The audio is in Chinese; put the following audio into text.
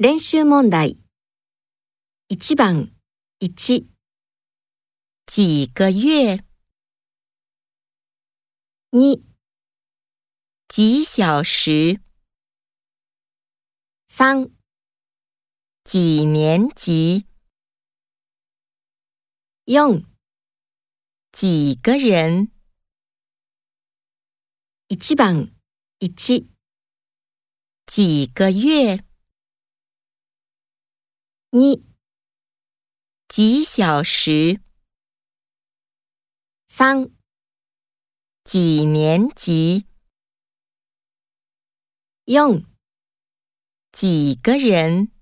練習問題。一、番、一几个月？2、几小时？3、几年级？4、几个人？一、番、一几个月？你几小时？三几年级？用几个人？